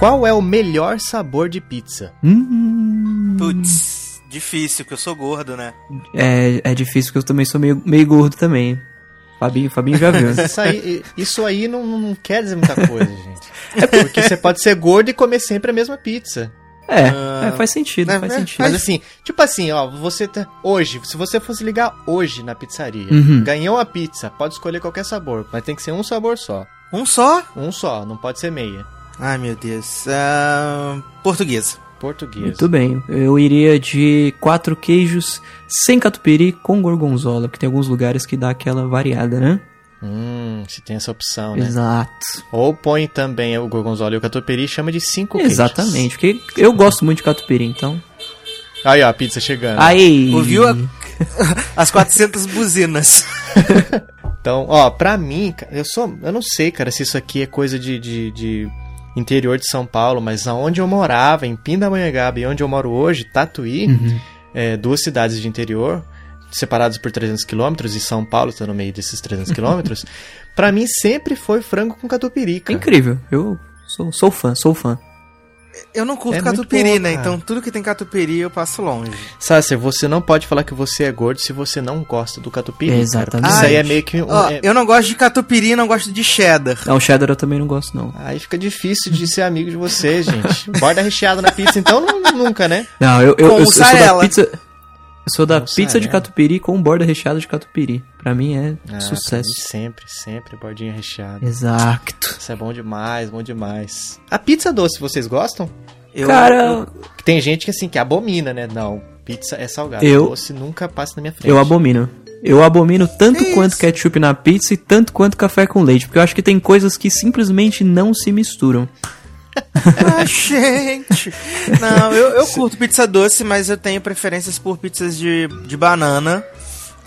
Qual é o melhor sabor de pizza? Hum, Putz, difícil, que eu sou gordo, né? é, é difícil, porque eu também sou meio, meio gordo também. Fabinho, Fabinho já viu. né? Isso aí, isso aí não, não quer dizer muita coisa, gente. É porque você pode ser gordo e comer sempre a mesma pizza. É, Ah. é, faz sentido, É, faz é, sentido. Mas assim, tipo assim, ó, você tá. Hoje, se você fosse ligar hoje na pizzaria, Uhum. ganhou a pizza, pode escolher qualquer sabor, mas tem que ser um sabor só. Um só? Um só, não pode ser meia. Ai, meu Deus. Ah, portuguesa. Português. Muito bem, eu iria de quatro queijos sem catupiry com gorgonzola, porque tem alguns lugares que dá aquela variada, né? Hum, se tem essa opção, né? Exato. Ou põe também o gorgonzola e o catupiry e chama de cinco queijos. Exatamente, porque eu gosto muito de catupiry, então. Aí, ó, a pizza chegando. Aí! Ouviu a- as 400 buzinas? Então, ó, pra mim, eu sou. Eu não sei, cara, se isso aqui é coisa de, de, de interior de São Paulo, mas aonde eu morava, em Pindamonhangaba e onde eu moro hoje, Tatuí, Uhum. é, duas cidades de interior, separadas por 300 quilômetros, e São Paulo tá no meio desses 300 quilômetros, pra mim sempre foi frango com catupiry, É cara. incrível, eu sou, sou fã, sou fã. Eu não curto É catupiry, bom, né? cara. Então tudo que tem catupiry eu passo longe. Sasser, você não pode falar que você é gordo se você não gosta do catupiry. cara, Exatamente. porque Isso aí é meio que um, Ó, é- eu não gosto de catupiry, não gosto de cheddar. Não, cheddar eu também não gosto, não. Aí fica difícil de ser amigo de vocês, gente. Borda recheada na pizza, então não- nunca, né? Não, eu, eu, Com eu, eu sou da pizza. Eu sou da Mussarela. pizza de catupiry com borda recheada de catupiry. Pra mim é Ah, sucesso. Sempre, sempre, bordinha recheada. Exato. Isso é bom demais, bom demais. A pizza doce, vocês gostam? Eu, Cara, Que Tem gente que assim, que abomina, né? Não, pizza é salgada. Eu- Doce nunca passa na minha frente. eu abomino. Eu abomino tanto Que quanto isso? ketchup na pizza e tanto quanto café com leite. Porque eu acho que tem coisas que simplesmente não se misturam. Ah, gente. Não, eu, eu curto pizza doce, mas eu tenho preferências por pizzas de, de banana,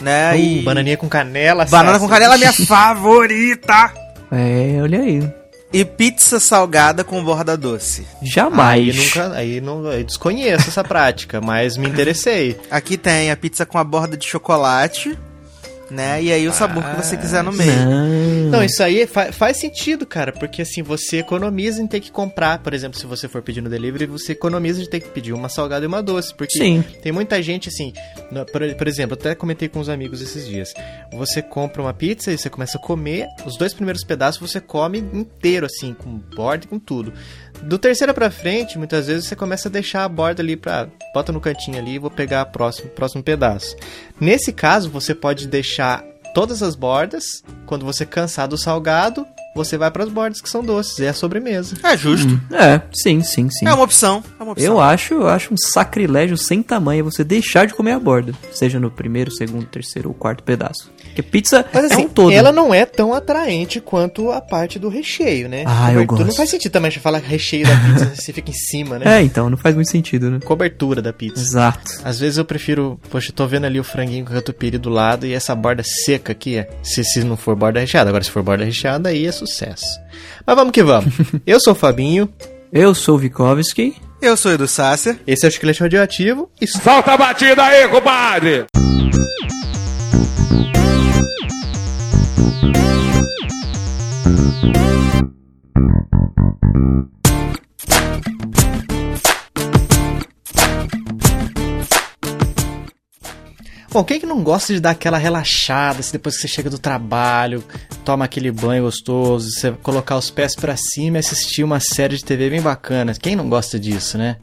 né? Uh, e bananinha com canela. banana Sassi. com canela é minha favorita. É, olha aí. E pizza salgada com borda doce. Jamais. Aí nunca, aí não, eu desconheço essa prática, mas me interessei. Aqui tem a pizza com a borda de chocolate, né? E aí o sabor que você quiser no meio. Não. Não, isso aí fa- faz sentido, cara, porque assim, você economiza em ter que comprar, por exemplo, se você for pedir no delivery, você economiza de ter que pedir uma salgada e uma doce, porque Sim. tem muita gente assim, no- por, por exemplo, até comentei com os amigos esses dias, você compra uma pizza e você começa a comer, os dois primeiros pedaços você come inteiro, assim, com borda e com tudo. Do terceiro pra frente, muitas vezes você começa a deixar a borda ali pra. Bota no cantinho ali e vou pegar o próximo, próximo pedaço. Nesse caso, você pode deixar todas as bordas. Quando você cansar do salgado, você vai para as bordas que são doces. É a sobremesa. É justo. É, sim, sim, sim. É uma opção. É uma opção. Eu acho, eu acho um sacrilégio sem tamanho você deixar de comer a borda. Seja no primeiro, segundo, terceiro ou quarto pedaço. Porque pizza Mas é assim, um todo. ela não é tão atraente quanto a parte do recheio, né? Ah, eu Cobertura- Não gosto. faz sentido também você falar recheio da pizza, você fica em cima, né? É, então, não faz muito sentido, né? Cobertura da pizza. Exato. Às vezes eu prefiro, poxa, eu tô vendo ali o franguinho com catupiry do lado e essa borda seca aqui, é, se, se não for borda recheada. Agora, se for borda recheada, aí é sucesso. Mas vamos que vamos. Eu sou o Fabinho, Eu sou o Vikovski. Eu sou o Edu Sácer. esse é o Chiclete Radioativo e Solta a batida aí, compadre! Bom, quem que não gosta de dar aquela relaxada, se depois que você chega do trabalho, toma aquele banho gostoso, você colocar os pés pra cima e assistir uma série de TV bem bacana. Quem não gosta disso, né?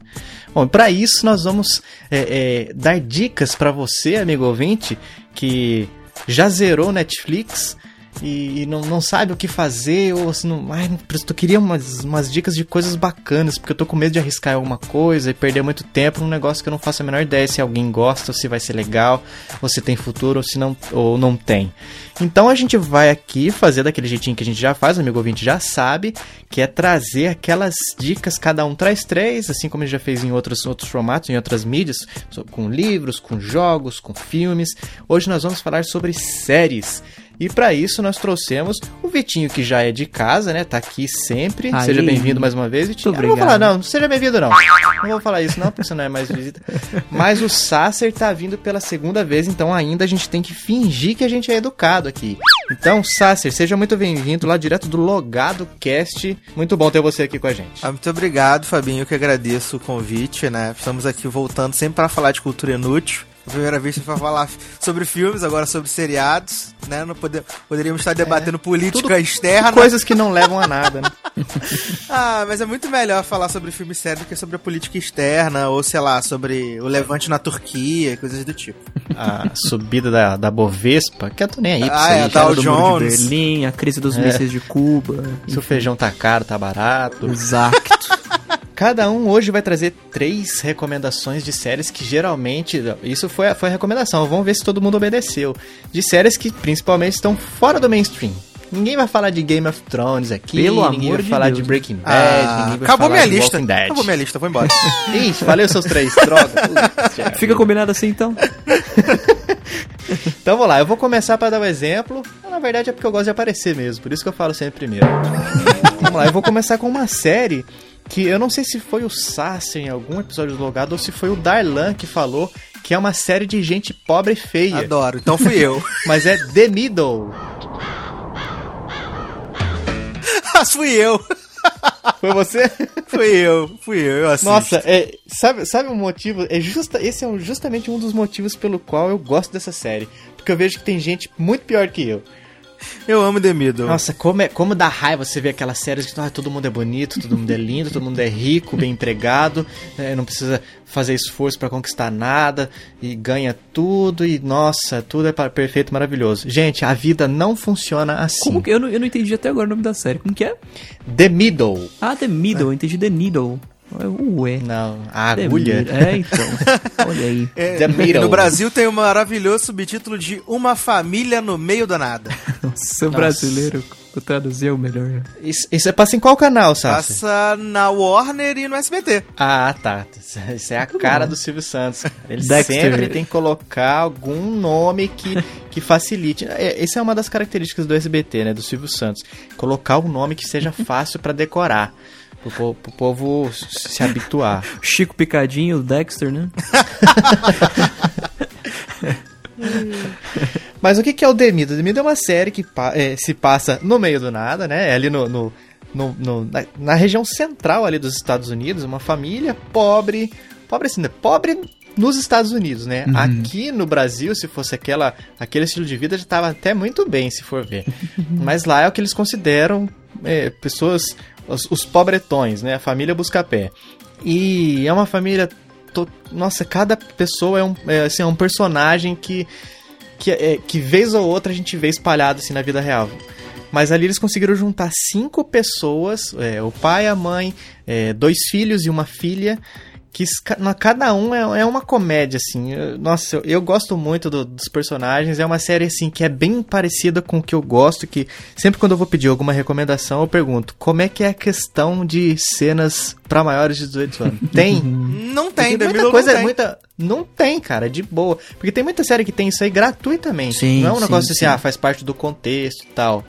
Bom, para isso nós vamos é, é, dar dicas pra você, amigo ouvinte, que já zerou Netflix e, e não, não sabe o que fazer, ou assim, não, ai, eu queria umas, umas dicas de coisas bacanas, porque eu tô com medo de arriscar alguma coisa e perder muito tempo num negócio que eu não faço a menor ideia se alguém gosta, ou se vai ser legal, ou se tem futuro, ou se não, ou não tem. Então a gente vai aqui fazer daquele jeitinho que a gente já faz, o amigo ouvinte já sabe, que é trazer aquelas dicas, cada um traz três, assim como a gente já fez em outros, outros formatos, em outras mídias, com livros, com jogos, com filmes. Hoje nós vamos falar sobre séries. E para isso nós trouxemos o Vitinho, que já é de casa, né? Tá aqui sempre. Aí. Seja bem-vindo mais uma vez, Vitinho. Muito Eu não vou falar, não, seja bem-vindo não. Não vou falar isso não, porque você não é mais visita. Mas o Sasser tá vindo pela segunda vez, então ainda a gente tem que fingir que a gente é educado aqui. Então, Sasser, seja muito bem-vindo lá direto do Logado Cast. Muito bom ter você aqui com a gente. Ah, muito obrigado, Fabinho, eu que agradeço o convite, né? Estamos aqui voltando sempre para falar de cultura inútil. A primeira vez foi falar sobre filmes, agora sobre seriados, né? Não pode, poderíamos estar debatendo política tudo externa. Coisas que não levam a nada, né? Ah, mas é muito melhor falar sobre filme sério do que sobre a política externa, ou sei lá, sobre o levante na Turquia, coisas do tipo. A subida da, da Bovespa, que eu tô nem aí pra Ah, isso é, aí. Dow Queda do Jones. Berlim, a crise dos É. mísseis de Cuba. Se o feijão tá caro, tá barato. Exato. Cada um hoje vai trazer três recomendações de séries que geralmente. Isso foi, a- foi a recomendação, vamos ver se todo mundo obedeceu. De séries que principalmente estão fora do mainstream. Ninguém vai falar de Game of Thrones aqui, Pelo ninguém amor vai de falar Deus. de Breaking Bad, Ah, acabou minha lista. Acabou minha lista, vou embora. Ixi, os seus três, droga. Fica combinado assim então? Então vamos lá, eu vou começar para dar o exemplo. Na verdade é porque eu gosto de aparecer mesmo, por isso que eu falo sempre primeiro. vamos lá, eu vou começar com uma série que eu não sei se foi o Sasser em algum episódio do Logado ou se foi o Darlan que falou que é uma série de gente pobre e feia. Adoro, então fui eu. Mas é The Middle. Mas fui eu. Foi você? Fui eu, fui eu, eu assisto. Nossa, é, sabe, sabe o motivo? É justa, esse é um- justamente um dos motivos pelo qual eu gosto dessa série. Porque eu vejo que tem gente muito pior que eu. Eu amo The Middle. Nossa, como, é, como dá raiva você ver aquelas séries que ah, todo mundo é bonito, todo mundo é lindo, todo mundo é rico, bem empregado, eh, não precisa fazer esforço pra conquistar nada e ganha tudo e nossa, tudo é perfeito, maravilhoso. Gente, a vida não funciona assim. Como que eu não, eu não entendi até agora o nome da série. Como que é? The Middle. Ah, The Middle, eu entendi The Needle. Ué. Não, a agulha. É, então. Olha aí. É, no Brasil tem o maravilhoso subtítulo de Uma Família no Meio do Nada. Nossa, o brasileiro traduziu melhor. Isso, isso passa em qual canal, Sassi? Passa na Warner e no SBT. Ah, tá. Isso é a cara do Silvio Santos. Ele Dexter. sempre tem que colocar algum nome que, que facilite. É, Essa é uma das características do SBT, né? Do Silvio Santos. Colocar um nome que seja fácil pra decorar. Pro, po- pro povo se habituar. Chico Picadinho, o Dexter, né? Mas o que que é o Demido? O Demido é uma série que pa- é, se passa no meio do nada, né? É ali no, no- no- no- na, na região central ali dos Estados Unidos, uma família pobre, pobre assim, né? pobre nos Estados Unidos, né? Aqui no Brasil, se fosse aquela, aquele estilo de vida, já tava até muito bem, se for ver. Mas lá é o que eles consideram é, pessoas, os, os pobretões, né? A família Buscapé. E é uma família... to- Nossa, cada pessoa é um, é, assim, é um personagem que que, é, que vez ou outra a gente vê espalhado assim na vida real. Mas ali eles conseguiram juntar cinco pessoas, é, o pai, a mãe, é, dois filhos e uma filha, que cada um é, é uma comédia, assim. Nossa, eu, eu gosto muito do- dos personagens, é uma série, assim, que é bem parecida com o que eu gosto, que sempre quando eu vou pedir alguma recomendação, eu pergunto, como é que é a questão de cenas pra maiores de 18 anos? Tem? Não tem, Porque muita coisa, não tem. muita. Não tem, cara, de boa. Porque tem muita série que tem isso aí gratuitamente. Sim, não é um sim, negócio assim, sim. ah, faz parte do contexto e tal.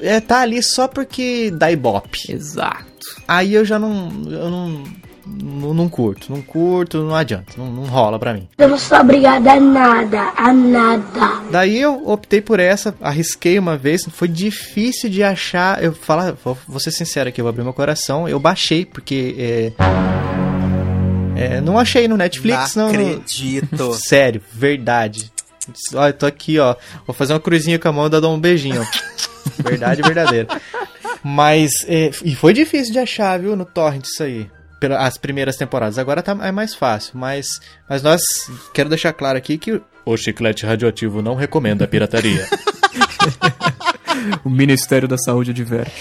É, tá ali só porque dá ibope. Exato. Aí eu já não. Eu não. Não, não curto, não curto, não adianta, não, não rola pra mim. Eu não sou obrigada a nada, a nada. Daí eu optei por essa, arrisquei uma vez, foi difícil de achar. Eu falar, vou, vou ser sincero aqui, eu vou abrir meu coração. Eu baixei, porque. É, é, não achei no Netflix, não não. no- acredito. Sério, verdade. Olha, eu tô aqui, ó. Vou fazer uma cruzinha com a mão e dar um beijinho, ó. Verdade verdadeira. Mas, é, e foi difícil de achar, viu, no Torrent isso aí. As primeiras temporadas. Agora tá, é mais fácil. Mas, mas nós, quero deixar claro aqui que o chiclete radioativo não recomenda a pirataria. O Ministério da Saúde adverte.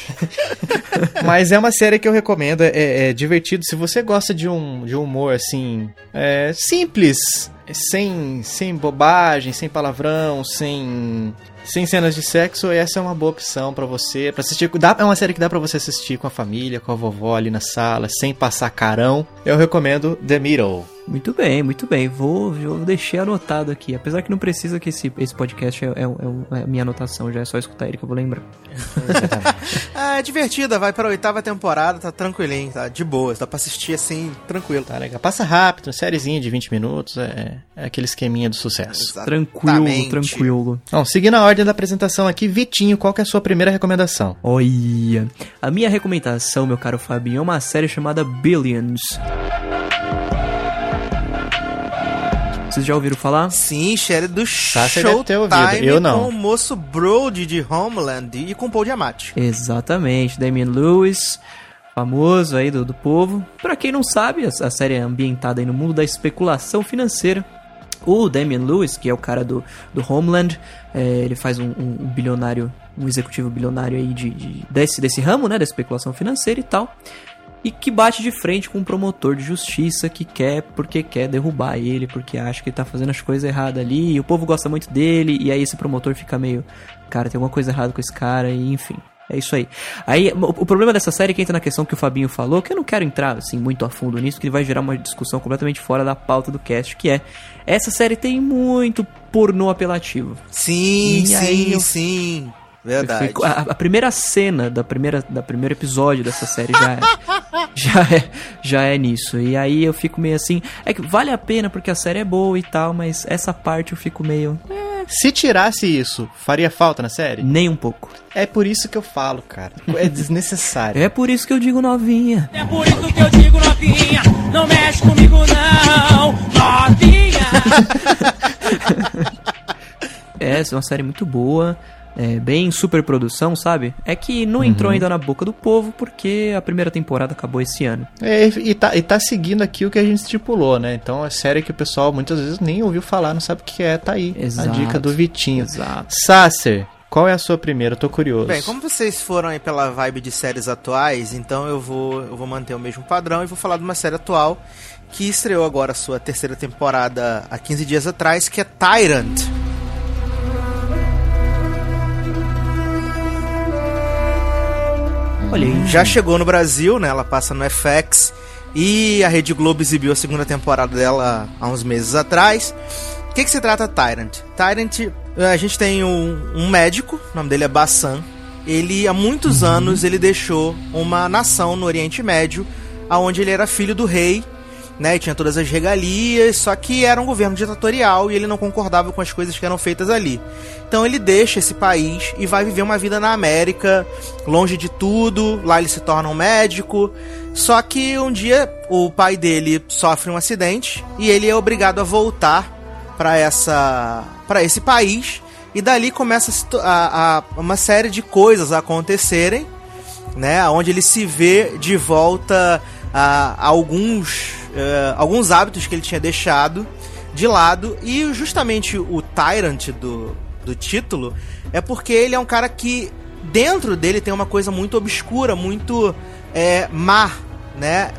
Mas é uma série que eu recomendo, é, é divertido. Se você gosta de um, de um humor assim, é, simples, sem, sem bobagem, sem palavrão, sem, sem cenas de sexo, essa é uma boa opção pra você. Pra assistir, dá, é uma série que dá pra você assistir com a família, com a vovó ali na sala, sem passar carão. Eu recomendo The Middle. Muito bem, muito bem. Vou, eu deixei anotado aqui. Apesar que não precisa que esse, esse podcast é, é, é a minha anotação, já é só escutar ele que eu vou lembrar. Ah, é divertida, vai pra oitava temporada, tá tranquilinho, tá de boa, dá pra assistir assim, tranquilo. Tá legal. Passa rápido, sériezinha de 20 minutos, é, é aquele esqueminha do sucesso. Tranquilo, Exatamente. tranquilo. Bom, seguindo a ordem ordem da apresentação aqui, Vitinho, qual que é a sua primeira recomendação? Olha, a minha recomendação, meu caro Fabinho, é uma série chamada Billions. Vocês já ouviram falar? Sim, série do Sasha Showtime eu não. com o moço Brody de Homeland e com Paul Diamante. Exatamente, Damian Lewis, famoso aí do, do povo. Pra quem não sabe, a, a série é ambientada aí no mundo da especulação financeira. O Damian Lewis, que é o cara do, do Homeland, é, ele faz um, um- um bilionário, um executivo bilionário aí de, de- desse, desse ramo, né, da especulação financeira e tal. E que bate de frente com um promotor de justiça que quer, porque quer derrubar ele, porque acha que ele tá fazendo as coisas erradas ali, e o povo gosta muito dele, e aí esse promotor fica meio, cara, tem alguma coisa errada com esse cara, e enfim. É isso aí. Aí, o problema dessa série é que entra na questão que o Fabinho falou, que eu não quero entrar, assim, muito a fundo nisso, que vai gerar uma discussão completamente fora da pauta do cast, que é, essa série tem muito pornô apelativo. Sim, E sim, eu- sim. Verdade. fico- a, a primeira cena da primeira, da primeiro episódio dessa série já é, já é já é nisso. E aí eu fico meio assim, é que vale a pena porque a série é boa e tal, mas essa parte eu fico meio Se tirasse isso, faria falta na série? nem um pouco. É por isso que eu falo, cara. É desnecessário. É por isso que eu digo novinha. É por isso que eu digo novinha, não mexe comigo não, novinha. É, essa é uma série muito boa. É, bem super produção, sabe? É que não entrou ainda na boca do povo porque a primeira temporada acabou esse ano. É, e, tá, e tá seguindo aqui o que a gente estipulou, né? Então é série que o pessoal muitas vezes nem ouviu falar, não sabe o que é. Tá aí Exato. a dica do Vitinho. Exato. Sasser, qual é a sua primeira? Eu tô curioso. Bem, como vocês foram aí pela vibe de séries atuais, então eu vou, eu vou manter o mesmo padrão e vou falar de uma série atual que estreou agora a sua terceira temporada há 15 dias atrás, que é Tyrant. Olha aí. Já chegou no Brasil, né? Ela passa no FX e a Rede Globo exibiu a segunda temporada dela há uns meses atrás. O que, que se trata Tyrant? Tyrant, eh, a gente tem um, um médico, o nome dele é Bassan. Ele há muitos anos ele deixou uma nação no Oriente Médio, aonde ele era filho do rei, né? Tinha todas as regalias, só que era um governo ditatorial e ele não concordava com as coisas que eram feitas ali. Então ele deixa esse país e vai viver uma vida na América, longe de tudo. Lá ele se torna um médico. Só que um dia o pai dele sofre um acidente e ele é obrigado a voltar para essa para esse país e dali começa a, a- uma série de coisas a acontecerem, né, onde ele se vê de volta a, a alguns eh, alguns hábitos que ele tinha deixado de lado e justamente o tyrant do, do título é porque ele é um cara que dentro dele tem uma coisa muito obscura, muito é, má, né?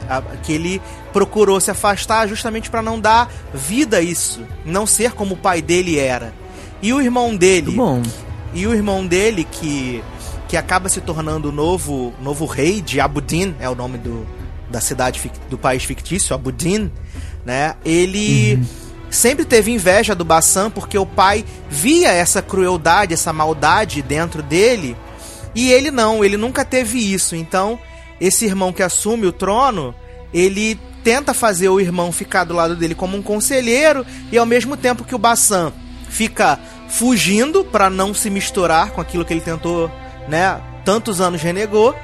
Que ele procurou se afastar justamente para não dar vida a isso, não ser como o pai dele era. E o irmão dele, bom. e o irmão dele que que acaba se tornando o novo novo rei de Abudin, é o nome do, da cidade do país fictício, Abudin, né? Ele sempre teve inveja do Bassan porque o pai via essa crueldade, essa maldade dentro dele, e ele não, ele nunca teve isso. Então, esse irmão que assume o trono, ele tenta fazer o irmão ficar do lado dele como um conselheiro e ao mesmo tempo que o Bassan fica fugindo para não se misturar com aquilo que ele tentou, né, tantos anos renegou,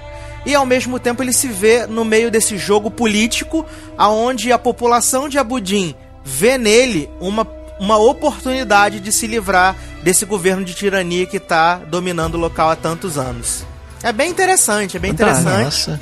e ao mesmo tempo ele se vê no meio desse jogo político aonde a população de Abudim vê nele uma uma oportunidade de se livrar desse governo de tirania que tá dominando o local há tantos anos. É bem interessante, é bem interessante. Nossa.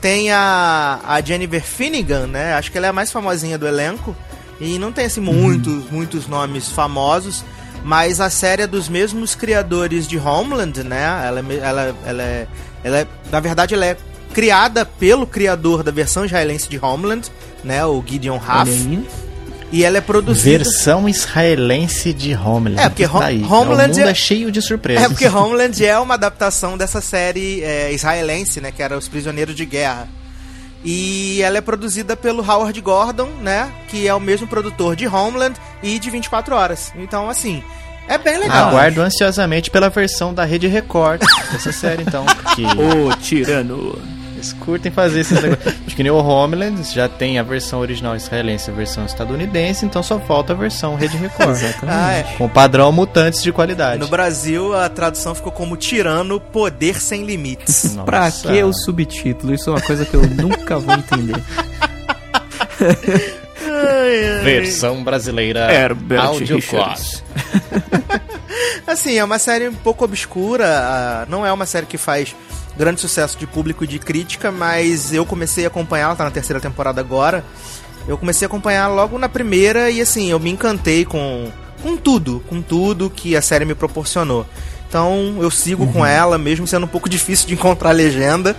Tem a, a Jennifer Finnegan, né? Acho que ela é a mais famosinha do elenco. E não tem assim muitos, muitos nomes famosos. Mas a série é dos mesmos criadores de Homeland, né? Ela, é ela, ela, é, ela é. Na verdade, ela é criada pelo criador da versão israelense de Homeland, né? O Gideon Raff. aí. E ela é produzida. Versão israelense de Homeland. É, porque Tá Ho- aí. Homeland o mundo é- é cheio de surpresas. É porque Homeland é uma adaptação dessa série é, israelense, né? Que era Os Prisioneiros de Guerra. E ela é produzida pelo Howard Gordon, né? Que é o mesmo produtor de Homeland e de 24 Horas. Então, assim, é bem legal. Aguardo ansiosamente pela versão da Rede Record dessa série, então. Porque Ô, tirano. eles curtem fazer esses negócios. Acho que nem o Homeland já tem a versão original israelense e a versão estadunidense, então só falta a versão Rede Record. Exatamente. Ah, é. Com padrão mutantes de qualidade. No Brasil, a tradução ficou como Tirano Poder Sem Limites. Nossa. Pra que o subtítulo? Isso é uma coisa que eu nunca vou entender. Versão brasileira Herbert Audio Richards. Assim, é uma série um pouco obscura, ah, não é uma série que faz grande sucesso de público e de crítica, mas eu comecei a acompanhar, ela tá na terceira temporada agora. Eu comecei a acompanhar logo na primeira e assim, eu me encantei com, com tudo, com tudo que a série me proporcionou. Então eu sigo com ela, mesmo sendo um pouco difícil de encontrar legenda,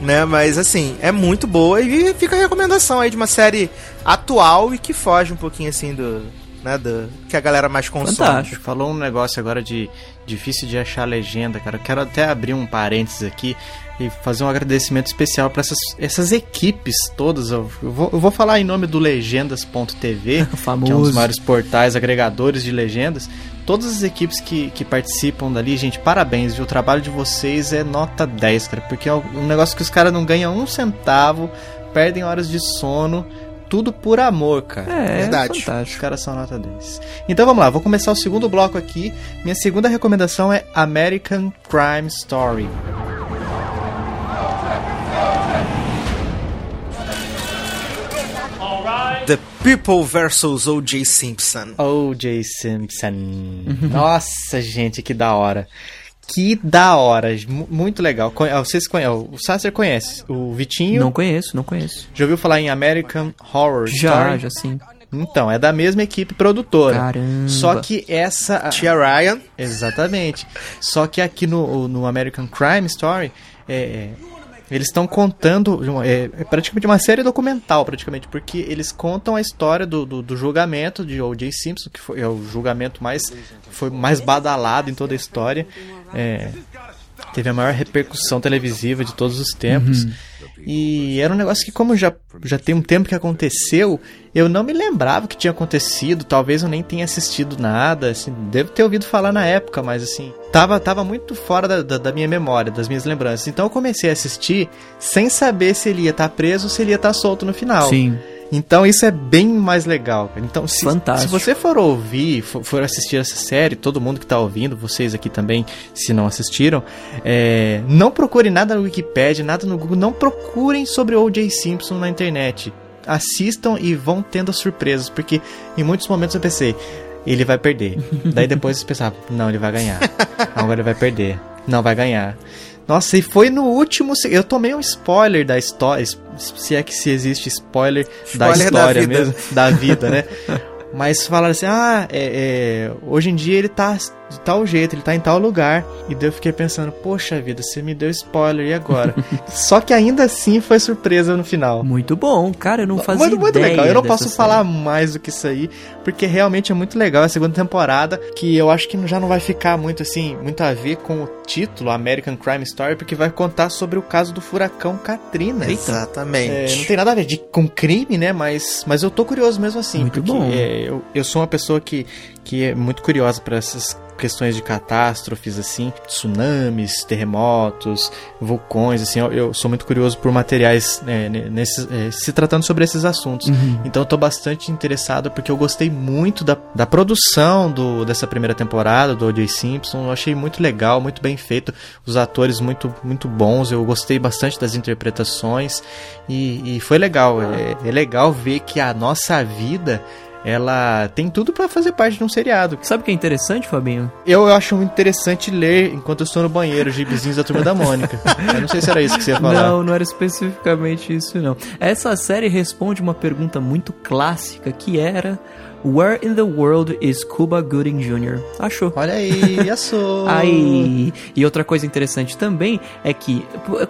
né? Mas assim, é muito boa e fica a recomendação aí de uma série atual e que foge um pouquinho assim do. Né, do que a galera mais consome. Fantástico. Falou um negócio agora de difícil de achar legenda, cara. Eu quero até abrir um parênteses aqui e fazer um agradecimento especial para essas, essas equipes todas. Eu vou, eu vou falar em nome do legendas.tv, que é um Famoso. dos maiores portais agregadores de legendas. Todas as equipes que, que participam dali, gente, parabéns, viu? O trabalho de vocês é nota 10, cara, porque é um negócio que os caras não ganham um centavo, perdem horas de sono, tudo por amor, cara. É, Verdade. Os caras são nota 10. Então vamos lá, vou começar o segundo bloco aqui. Minha segunda recomendação é American Crime Story. People vs. O.J. Simpson. O.J. Simpson. Nossa, gente, que da hora. Que da hora. Mu- Muito legal. Ah, Vocês conhecem, o Sasser conhece. O Vitinho Não conheço, não conheço. já ouviu falar em American Horror Já, Story? já sim. Então, é da mesma equipe produtora. Caramba. Só que essa. Tia Ryan. Exatamente. Só que aqui no, no American Crime Story, é, eles estão contando uma- é, é praticamente uma série documental, praticamente, porque eles contam a história do, do, do julgamento de O.J. Simpson, que foi é o julgamento mais foi mais badalado em toda a história. É, teve a maior repercussão televisiva de todos os tempos. E era um negócio que, como já, já tem um tempo que aconteceu, eu não me lembrava que tinha acontecido. Talvez eu nem tenha assistido nada. Assim, devo ter ouvido falar na época, mas assim, tava, tava muito fora da, da, da minha memória, das minhas lembranças. Então eu comecei a assistir sem saber se ele ia estar preso ou se ele ia estar solto no final. Sim. Então isso é bem mais legal. cara. Então, se, se você for ouvir, for, for assistir essa série, todo mundo que tá ouvindo, vocês aqui também, se não assistiram, é, não procure nada no Wikipedia, nada no Google, não procurem sobre O.J. Simpson na internet. Assistam e vão tendo surpresas, porque em muitos momentos eu pensei, ele vai perder. Daí depois eu pensava, não, ele vai ganhar. Agora ele vai perder. Não vai ganhar. Nossa, e foi no último. Eu tomei um spoiler da história. Se é que se existe spoiler, da Spoiler da história vida. mesmo. Da vida, né? Mas falaram assim: ah, é, é, hoje em dia ele tá de tal jeito, ele tá em tal lugar. E daí eu fiquei pensando: poxa vida, você me deu spoiler, e agora? Só que ainda assim foi surpresa no final. Muito bom. Cara, eu não fazia Muito, muito ideia legal. Eu não posso série. falar mais do que isso aí, porque realmente é muito legal a segunda temporada, que eu acho que já não vai ficar muito assim, muito a ver com o título American Crime Story, porque vai contar sobre o caso do furacão Katrina. É, Exatamente. não tem nada a ver de, com crime, né? Mas, mas eu tô curioso mesmo assim. Muito porque, bom. é, eu, eu sou uma pessoa que, que é muito curiosa para essas questões de catástrofes, assim, tsunamis, terremotos, vulcões, assim, eu, eu sou muito curioso por materiais é, ne- nesses, é, se tratando sobre esses assuntos. Uhum. Então eu tô bastante interessado porque eu gostei muito da, da produção do, dessa primeira temporada do O.J. Simpson. Eu achei muito legal, muito bem feito. Os atores muito, muito bons. Eu gostei bastante das interpretações. E, e foi legal. É, é legal ver que a nossa vida. Ela tem tudo pra fazer parte de um seriado. Sabe o que é interessante, Fabinho? Eu acho muito interessante ler enquanto eu estou no banheiro os gibizinhos da Turma da Mônica. Eu não sei se era isso que você ia falar. Não, não era especificamente isso, não. Essa série responde uma pergunta muito clássica que era Where in the world is Cuba Gooding Jr.? Achou. Olha aí, sou. Aí, e outra coisa interessante também é que,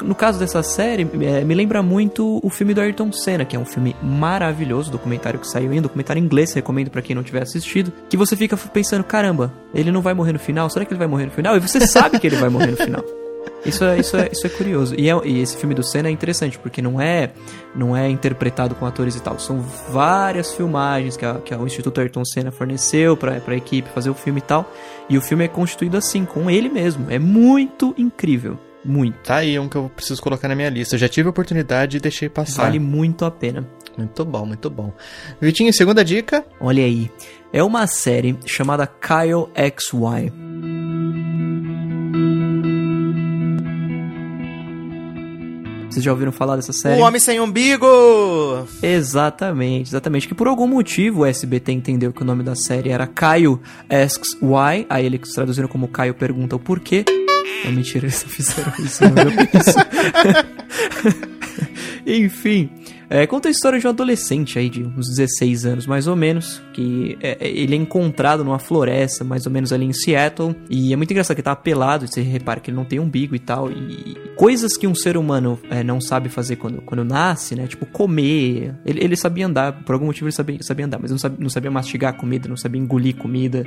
no caso dessa série, é, me lembra muito o filme do Ayrton Senna, que é um filme maravilhoso, documentário que saiu em, documentário inglês, recomendo pra quem não tiver assistido, que você fica pensando, caramba, ele não vai morrer no final? Será que ele vai morrer no final? E você sabe que ele vai morrer no final. Isso é, isso é, isso é curioso. E, é- e esse filme do Senna é interessante, porque não é, não é interpretado com atores e tal. São várias filmagens que, a, que a- o Instituto Ayrton Senna forneceu pra, pra equipe fazer o filme e tal. E o filme é constituído assim, com ele mesmo. É muito incrível. Muito. Tá aí um que eu preciso colocar na minha lista. Eu já tive a oportunidade e deixei passar. Vale muito a pena. Muito bom, muito bom. Vitinho, segunda dica. Olha aí. É uma série chamada Kyle XY. Vocês já ouviram falar dessa série? O Homem Sem Umbigo! Exatamente, exatamente. Que por algum motivo o SBT entendeu que o nome da série era Caio Asks Why, aí eles traduziram como Caio Pergunta o Porquê. Não, mentira, eles não fizeram isso, não eu penso. Enfim, é, conta a história de um adolescente aí de uns 16 anos mais ou menos, que é, é, ele é encontrado numa floresta, mais ou menos ali em Seattle, e é muito engraçado que ele tá pelado, você repara que ele não tem umbigo e tal, e coisas que um ser humano é, não sabe fazer quando, quando nasce, né, tipo comer, ele, ele sabia andar, por algum motivo ele sabia, sabia andar, mas não sabia, não sabia mastigar comida, não sabia engolir comida,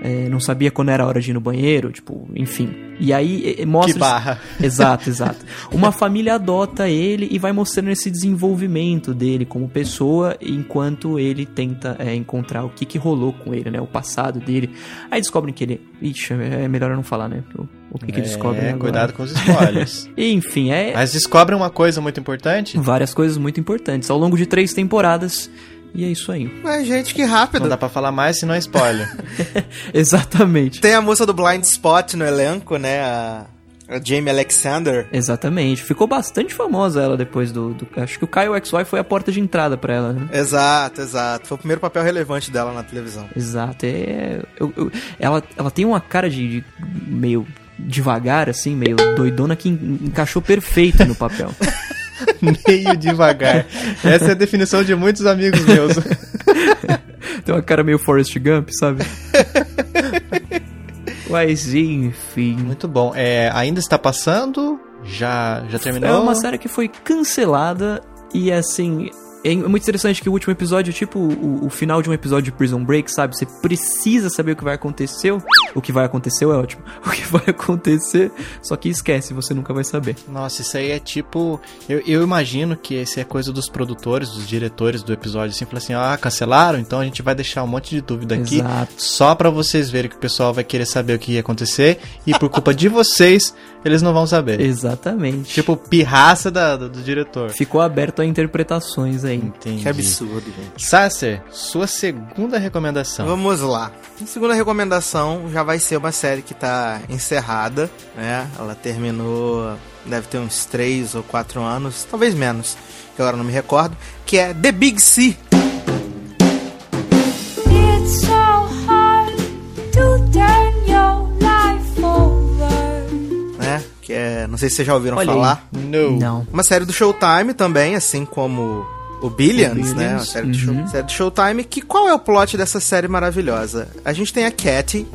é, não sabia quando era hora de ir no banheiro, tipo, enfim. E aí é, mostra... Que barra. Exato, exato. Uma família adota ele e vai mostrando esse desenvolvimento dele como pessoa, enquanto ele tenta é, encontrar o que, que rolou com ele, né? O passado dele. Aí descobrem que ele. Ixi, é melhor eu não falar, né? O, o que, que descobrem É, agora. cuidado com os spoilers. Enfim, é Mas descobrem uma coisa muito importante. várias coisas muito importantes ao longo de três temporadas. E é isso aí. Mas, gente, que rápido. Não dá pra falar mais se não é spoiler. Exatamente. Tem a moça do Blind Spot no elenco, né? A, a Jamie Alexander. Exatamente. Ficou bastante famosa ela depois do, do- Acho que o Kyle XY foi a porta de entrada pra ela, né? Exato, exato. Foi o primeiro papel relevante dela na televisão. Exato. É, eu- eu- ela, ela tem uma cara de, de meio devagar, assim, meio doidona que en- encaixou perfeito no papel. Meio devagar. Essa é a definição de muitos amigos meus. tem uma cara meio Forrest Gump, sabe? Mas enfim. Muito bom. É, ainda está passando? Já, já terminou? É uma série que foi cancelada e assim. É muito interessante que o último episódio é tipo o, o final de um episódio de Prison Break, sabe? Você precisa saber o que vai acontecer. O que vai acontecer é ótimo. O que vai acontecer, só que esquece, você nunca vai saber. Nossa, isso aí é tipo. Eu, eu imagino que esse é coisa dos produtores, dos diretores do episódio, assim, falar assim: ah, cancelaram? Então a gente vai deixar um monte de dúvida aqui. Exato. Só pra vocês verem que o pessoal vai querer saber o que ia acontecer. E por culpa de vocês, eles não vão saber. Exatamente. Tipo, pirraça da, do, do diretor. Ficou aberto a interpretações aí. Entendi. Que absurdo, gente. Sasser, sua segunda recomendação. Vamos lá. A segunda recomendação já vai ser uma série que tá encerrada, né? Ela terminou, deve ter uns 3 ou 4 anos, talvez menos, que agora não me recordo, que é The Big C. Né? Que é, não sei se vocês já ouviram Olha aí. falar. No. Não. Uma série do Showtime também, assim como o Billions, O né? Uma Billions, série do, show, uhum. série do Showtime. Que qual é o plot dessa série maravilhosa? A gente tem a Katy,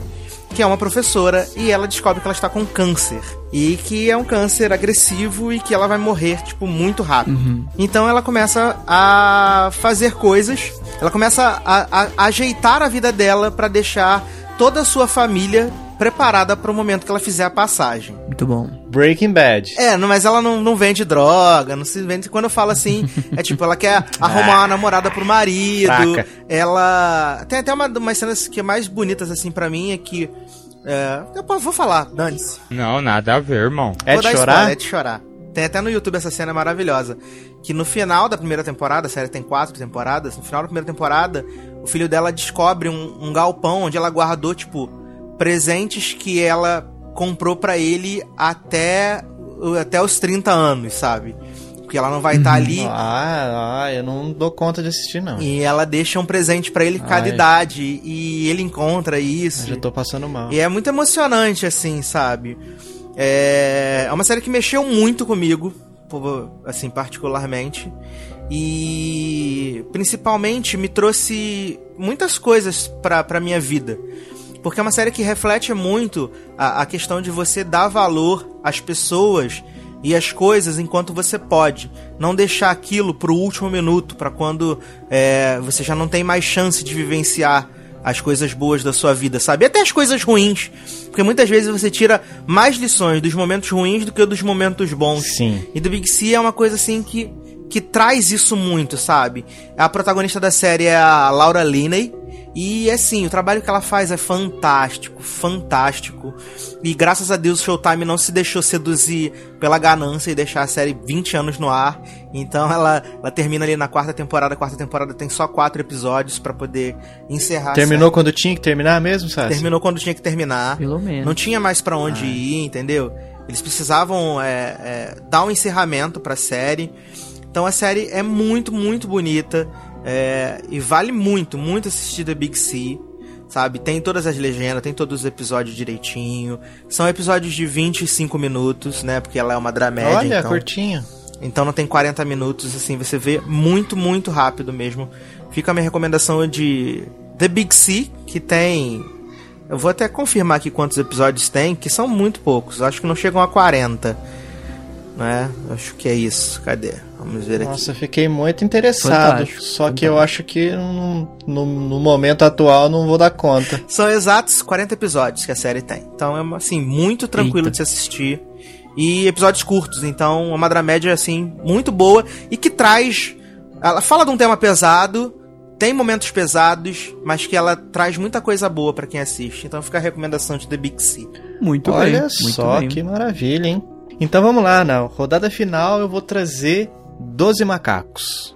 que é uma professora, e ela descobre que ela está com câncer. E que é um câncer agressivo e que ela vai morrer, tipo, muito rápido. Uhum. Então ela começa a fazer coisas, ela começa a, a- a ajeitar a vida dela pra deixar toda a sua família preparada para o momento que ela fizer a passagem. Muito bom. Breaking Bad. É, não, mas ela não, não vende droga, não se vende. Quando eu falo assim, é tipo, ela quer arrumar uma namorada pro marido. Fraca. Ela. Tem até uma, umas cenas que é mais bonitas, assim, pra mim, é que. É, eu vou falar, dane-se. Não, nada a ver, irmão. É Vou de chorar? spoiler, é de chorar. Tem até no YouTube essa cena maravilhosa. Que no final da primeira temporada, a série tem quatro temporadas, no final da primeira temporada, o filho dela descobre um, um galpão onde ela guardou, tipo, presentes que ela comprou pra ele até, até os 30 anos, sabe? Porque ela não vai estar ali. Ah, ah, eu não dou conta de assistir, não. E ela deixa um presente pra ele cada Ai. idade. E ele encontra isso. Eu já tô passando mal. E é muito emocionante, assim, sabe? É, é uma série que mexeu muito comigo, assim, particularmente. E principalmente me trouxe muitas coisas pra, pra minha vida. Porque é uma série que reflete muito a, a questão de você dar valor às pessoas e às coisas enquanto você pode. Não deixar aquilo pro último minuto, pra quando é, você já não tem mais chance de vivenciar as coisas boas da sua vida, sabe? E até as coisas ruins. Porque muitas vezes você tira mais lições dos momentos ruins do que dos momentos bons. Sim. E do Big C é uma coisa assim que, que traz isso muito, sabe? A protagonista da série é a Laura Linney. E assim, o trabalho que ela faz é fantástico, fantástico. E graças a Deus o Showtime não se deixou seduzir pela ganância e deixar a série 20 anos no ar. Então ela, ela termina ali na quarta temporada. A quarta temporada tem só quatro episódios pra poder encerrar a Terminou série. quando tinha que terminar mesmo, Sassi? Terminou quando tinha que terminar. Pelo menos. Não tinha mais pra onde ir, entendeu? Eles precisavam é, é, dar um encerramento pra série. Então a série é muito, muito bonita. É, e vale muito, muito assistir The Big C. Sabe? Tem todas as legendas, tem todos os episódios direitinho. São episódios de 25 minutos, né? Porque ela é uma dramédia. Olha, então... curtinho. Então não tem 40 minutos, assim, você vê muito, muito rápido mesmo. Fica a minha recomendação de The Big C, que tem. Eu vou até confirmar aqui quantos episódios tem, que são muito poucos. Acho que não chegam a 40. Né? Acho que é isso. Cadê? Vamos ver aqui. Nossa, eu fiquei muito interessado. Fantástico, só que eu acho que no, no- no momento atual não vou dar conta. São exatos 40 episódios que a série tem. Então é assim, muito tranquilo Eita. de se assistir. E episódios curtos, então é uma dramédia assim muito boa e que traz ela fala de um tema pesado, tem momentos pesados, mas que ela traz muita coisa boa pra quem assiste. Então fica a recomendação de The Big C. Muito Olha bem. muito só bem. que maravilha, hein? Então vamos lá, na rodada final eu vou trazer 12 macacos.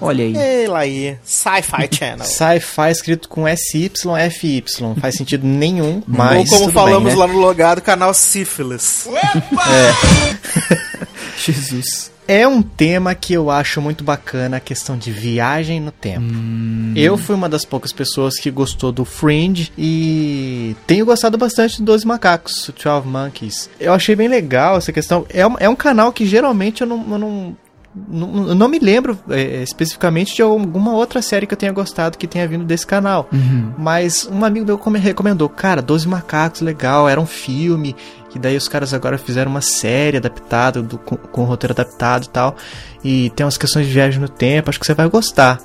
Olha aí. Ei, lá aí, Sci-Fi Channel. Sci-fi escrito com SYFY. Não faz sentido nenhum, mas. Ou como tudo falamos bem, né? lá no logado, canal Sífilis. Jesus. É um tema que eu acho muito bacana, a questão de viagem no tempo. Eu fui uma das poucas pessoas que gostou do Fringe e tenho gostado bastante do 12 Macacos, o 12 Monkeys. Eu achei bem legal essa questão. É um, é um canal que geralmente eu não, eu não, não, eu não me lembro é, especificamente de alguma outra série que eu tenha gostado que tenha vindo desse canal. Mas um amigo meu come- recomendou, cara, 12 Macacos, legal, era um filme. Que daí os caras agora fizeram uma série adaptada, do- com, com roteiro adaptado e tal. E tem umas questões de viagem no tempo, acho que você vai gostar.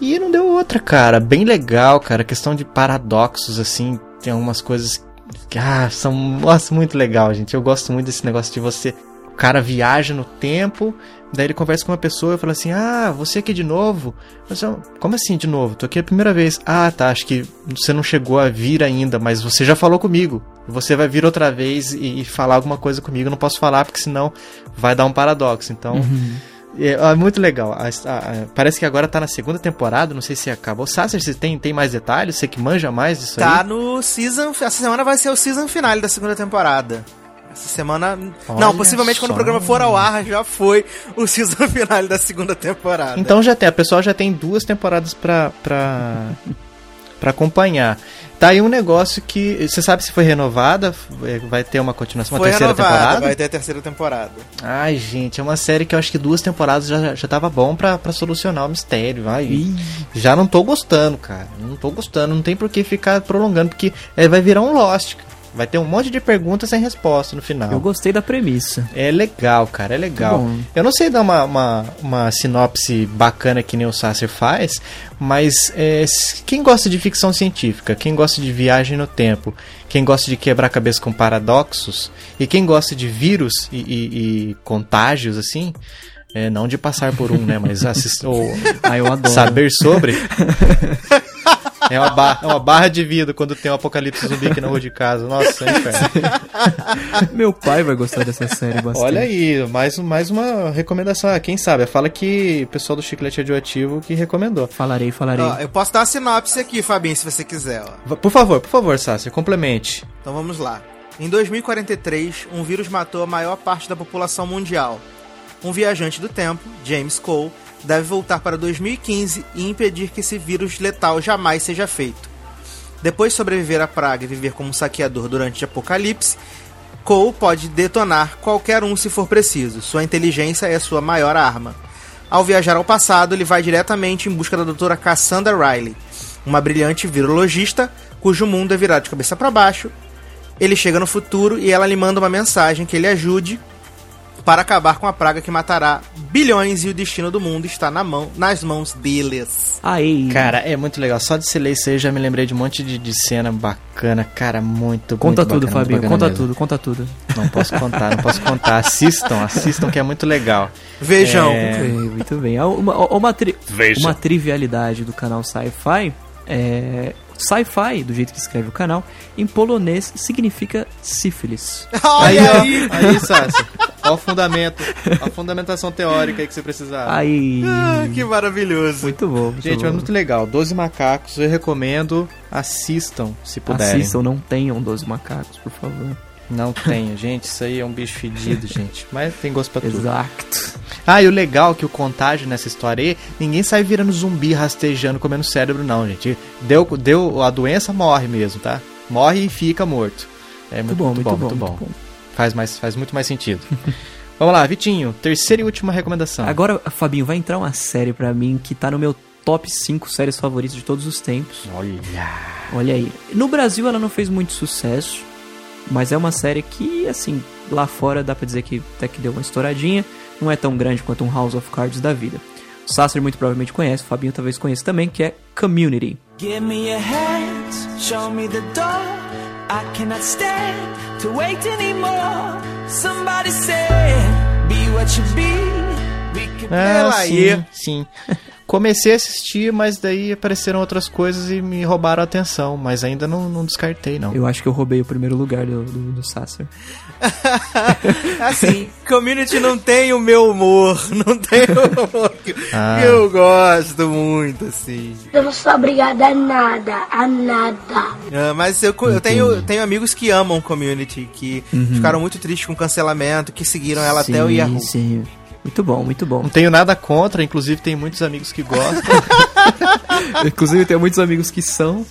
E não deu outra, cara. Bem legal, cara. Questão de paradoxos, assim. Tem algumas coisas que, ah, são. Nossa, muito legal, gente. Eu gosto muito desse negócio de você. O cara viaja no tempo, daí ele conversa com uma pessoa e fala assim: Ah, você aqui de novo? Assim, Como assim de novo? Tô aqui a primeira vez. Ah, tá. Acho que você não chegou a vir ainda, mas você já falou comigo. Você vai vir outra vez e, e falar alguma coisa comigo. Eu não posso falar porque senão vai dar um paradoxo. Então. É, é muito legal. A- a- a- parece que agora tá na segunda temporada, não sei se acabou. Sasser, você tem, tem mais detalhes? Você que manja mais disso Tá aí? no season. Essa semana vai ser o season finale da segunda temporada. Essa semana. Olha não, possivelmente quando o programa for ao ar já foi o season finale da segunda temporada. Então já tem, a pessoa já tem duas temporadas pra, pra, pra acompanhar. Tá aí um negócio que. Você sabe se foi renovada? É, Vai ter uma continuação, uma foi terceira temporada? vai ter a terceira temporada. Ai, gente, é uma série que eu acho que duas temporadas já, já tava bom pra, pra solucionar o mistério. Ai, já não tô gostando, cara. Não tô gostando, não tem por que ficar prolongando, porque é, vai virar um Lost. Vai ter um monte de perguntas sem resposta no final. Eu gostei da premissa. É legal, cara, é legal. Bom. Eu não sei dar uma, uma, uma sinopse bacana que nem o Sasser faz, mas é, quem gosta de ficção científica, quem gosta de viagem no tempo, quem gosta de quebrar cabeça com paradoxos, e quem gosta de vírus e, e- e contágios, assim, é, não de passar por um, né, mas assist, ou Ah, eu adoro. saber sobre. É uma, barra, é uma barra de vida quando tem um apocalipse zumbi aqui na rua de casa. Nossa, inferno. Meu pai vai gostar dessa série bastante. Olha aí, mais, mais uma recomendação. Ah, Quem sabe? Fala que o pessoal do Chiclete Radioativo que recomendou. Falarei, falarei. Ó, eu posso dar a sinopse aqui, Fabinho, se você quiser. Ó. Por favor, por favor, Sassi, complemente. Então vamos lá. Em 2043, um vírus matou a maior parte da população mundial. Um viajante do tempo, James Cole, deve voltar para 2015 e impedir que esse vírus letal jamais seja feito. Depois de sobreviver à praga e viver como um saqueador durante o apocalipse, Cole pode detonar qualquer um se for preciso. Sua inteligência é sua maior arma. Ao viajar ao passado, ele vai diretamente em busca da doutora Cassandra Riley, uma brilhante virologista cujo mundo é virado de cabeça para baixo. Ele chega no futuro e ela lhe manda uma mensagem que ele ajude para acabar com a praga que matará bilhões e o destino do mundo está na mão, nas mãos deles. Aí. Cara, é muito legal. Só de se ler isso aí já me lembrei de um monte de, de cena bacana. Cara, muito conta muito tudo, bacana, Fabinho. Conta mesmo. tudo, conta tudo. Não posso contar, não posso contar. Assistam, assistam que é muito legal. Vejam. É. Muito bem. Ah, Uma, uma, tri- uma trivialidade do canal Sci-Fi é. Sci-Fi, do jeito que escreve o canal, em polonês significa sífilis. Aí, Olha ó, aí. aí, Sassi. Ó o fundamento, a fundamentação teórica aí que você precisava. Aí. Ah, que maravilhoso. Muito bom. Muito Gente, bom. mas muito legal. 12 macacos, eu recomendo. Assistam, se puderem. Assistam, não tenham 12 macacos, por favor. Não tenha, gente. Isso aí é um bicho fedido, gente. Mas tem gosto pra tudo. Exato. Ah, e o legal é que o contágio nessa história aí, ninguém sai virando zumbi rastejando, comendo cérebro, não, gente. Deu, deu a doença, morre mesmo, tá? Morre e fica morto. É muito, Muito bom, muito, bom, muito bom. Faz, mais, faz muito mais sentido. Vamos lá, Vitinho, terceira e última recomendação. Agora, Fabinho, vai entrar uma série pra mim que tá no meu top 5 séries favoritas de todos os tempos. Olha. Olha aí. No Brasil ela não fez muito sucesso, mas é uma série que, assim, lá fora dá pra dizer que até que deu uma estouradinha. Não é tão grande quanto um House of Cards da vida. O Sasser muito provavelmente conhece, o Fabinho talvez conheça também, que é Community. Give me your hands, show me the door. I cannot stand to wait anymore. Somebody said, be what you be. We could Ah, Ela sim, aí. sim. Comecei a assistir, mas daí apareceram outras coisas e me roubaram a atenção. Mas ainda não, não descartei, não. Eu acho que eu roubei o primeiro lugar do, do, do Sasser. Assim, community não tem o meu humor, não tem o humor que Ah. eu gosto muito, assim. Eu não sou obrigada a nada, a nada. Ah, mas eu, eu tenho, tenho amigos que amam community, que ficaram muito tristes com o cancelamento, que seguiram ela até o Sim, Yahoo. Sim. Muito bom, muito bom. Não tenho nada contra, inclusive tem muitos amigos que gostam. Inclusive, tenho muitos amigos que são.